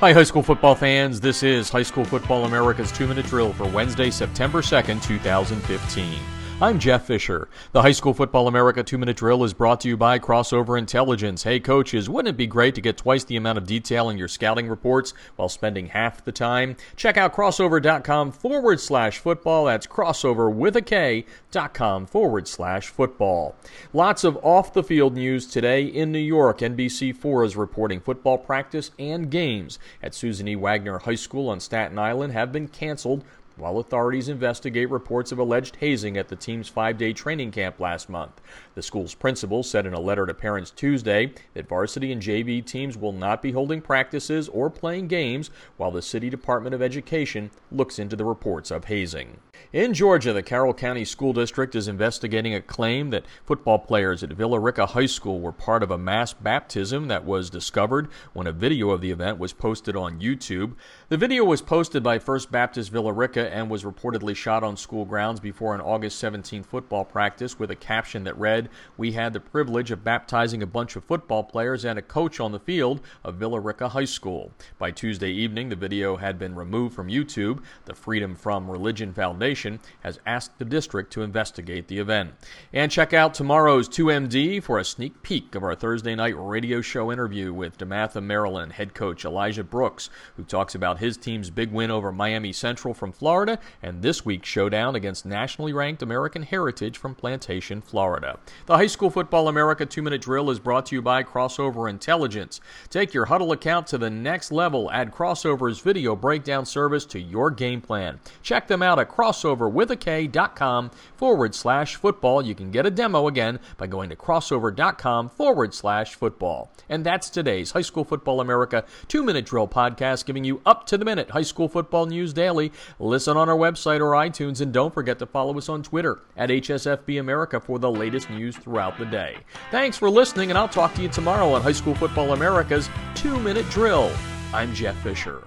Hi, high school football fans. This is High School Football America's two minute drill for Wednesday, September 2nd, 2015. I'm Jeff Fisher. The High School Football America two minute drill is brought to you by Krossover Intelligence. Hey, coaches, wouldn't it be great to get twice the amount of detail in your scouting reports while spending half the time? Check out krossover.com forward slash football. That's krossover with a K dot com forward slash football. Lots of off the field news today in New York. NBC4 is reporting football practice and games at Susan E. Wagner High School on Staten Island have been canceled while authorities investigate reports of alleged hazing at the team's five day training camp last month. The school's principal said in a letter to parents Tuesday that varsity and JV teams will not be holding practices or playing games while the City Department of Education looks into the reports of hazing. In Georgia, the Carroll County School District is investigating a claim that football players at Villa Rica High School were part of a mass baptism that was discovered when a video of the event was posted on YouTube. The video was posted by First Baptist Villa Rica and was reportedly shot on school grounds before an August 17 football practice with a caption that read, We had the privilege of baptizing a bunch of football players and a coach on the field of Villa Rica High School. By Tuesday evening, the video had been removed from YouTube. The Freedom from Religion Foundation has asked the district to investigate the event. And check out tomorrow's 2MD for a sneak peek of our Thursday night radio show interview with DeMatha, Maryland head coach Elijah Brooks, who talks about his team's big win over Miami Central from Florida and this week's showdown against nationally ranked American Heritage from Plantation, Florida. The High School Football America two minute drill is brought to you by Krossover Intelligence. Take your huddle account to the next level. Add Krossover's video breakdown service to your game plan. Check them out at crossoverwithak.com forward slash football. You can get a demo again by going to krossover.com forward slash football. And that's today's High School Football America two minute drill podcast, giving you up to the minute high school football news daily. Listen on our website or iTunes, and don't forget to follow us on Twitter at HSFB America for the latest news throughout the day. Thanks for listening, and I'll talk to you tomorrow on High School Football America's Two Minute Drill. I'm Jeff Fisher.